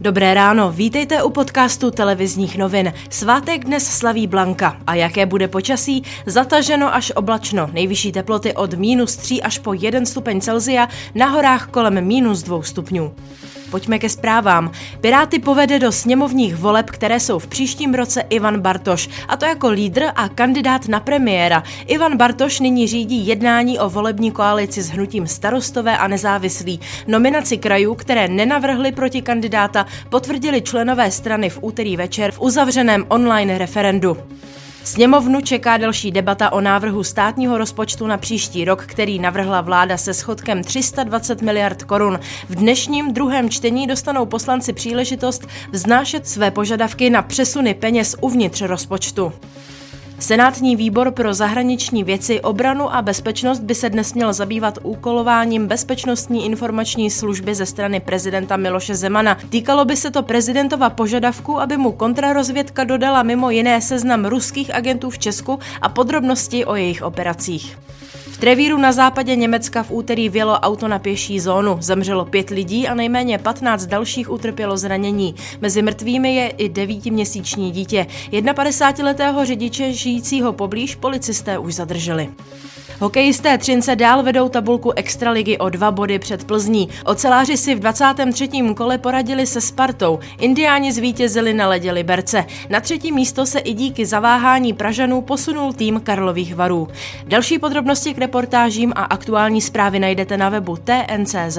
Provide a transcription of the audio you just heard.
Dobré ráno, vítejte u podcastu televizních novin. Svátek dnes slaví Blanka. A jaké bude počasí? Zataženo až oblačno. Nejvyšší teploty od minus 3 až po 1 stupeň Celzia, na horách kolem minus 2 stupňů. Pojďme ke zprávám. Piráty povede do sněmovních voleb, které jsou v příštím roce Ivan Bartoš, a to jako lídr a kandidát na premiéra. Ivan Bartoš nyní řídí jednání o volební koalici s hnutím starostové a nezávislí. Nominaci krajů, které nenavrhly proti kandidáta, potvrdili členové strany v úterý večer v uzavřeném online referendu. Sněmovnu čeká další debata o návrhu státního rozpočtu na příští rok, který navrhla vláda se schodkem 320 miliard korun. V dnešním druhém čtení dostanou poslanci příležitost vznášet své požadavky na přesuny peněz uvnitř rozpočtu. Senátní výbor pro zahraniční věci, obranu a bezpečnost by se dnes měl zabývat úkolováním bezpečnostní informační služby ze strany prezidenta Miloše Zemana. Týkalo by se to prezidentova požadavku, aby mu kontrarozvědka dodala mimo jiné seznam ruských agentů v Česku a podrobnosti o jejich operacích. Trevíru na západě Německa v úterý vělo auto na pěší zónu. Zemřelo pět lidí a nejméně 15 dalších utrpělo zranění. Mezi mrtvými je i devítiměsíční dítě. 51-letého řidiče žijícího poblíž policisté už zadrželi. Hokejisté Třince dál vedou tabulku Extraligy o dva body před Plzní. Oceláři si v 23. kole poradili se Spartou. Indiáni zvítězili na ledě Liberce. Na třetí místo se i díky zaváhání Pražanů posunul tým Karlových varů. Další podrobnosti k reportážím a aktuální zprávy najdete na webu TNCZ.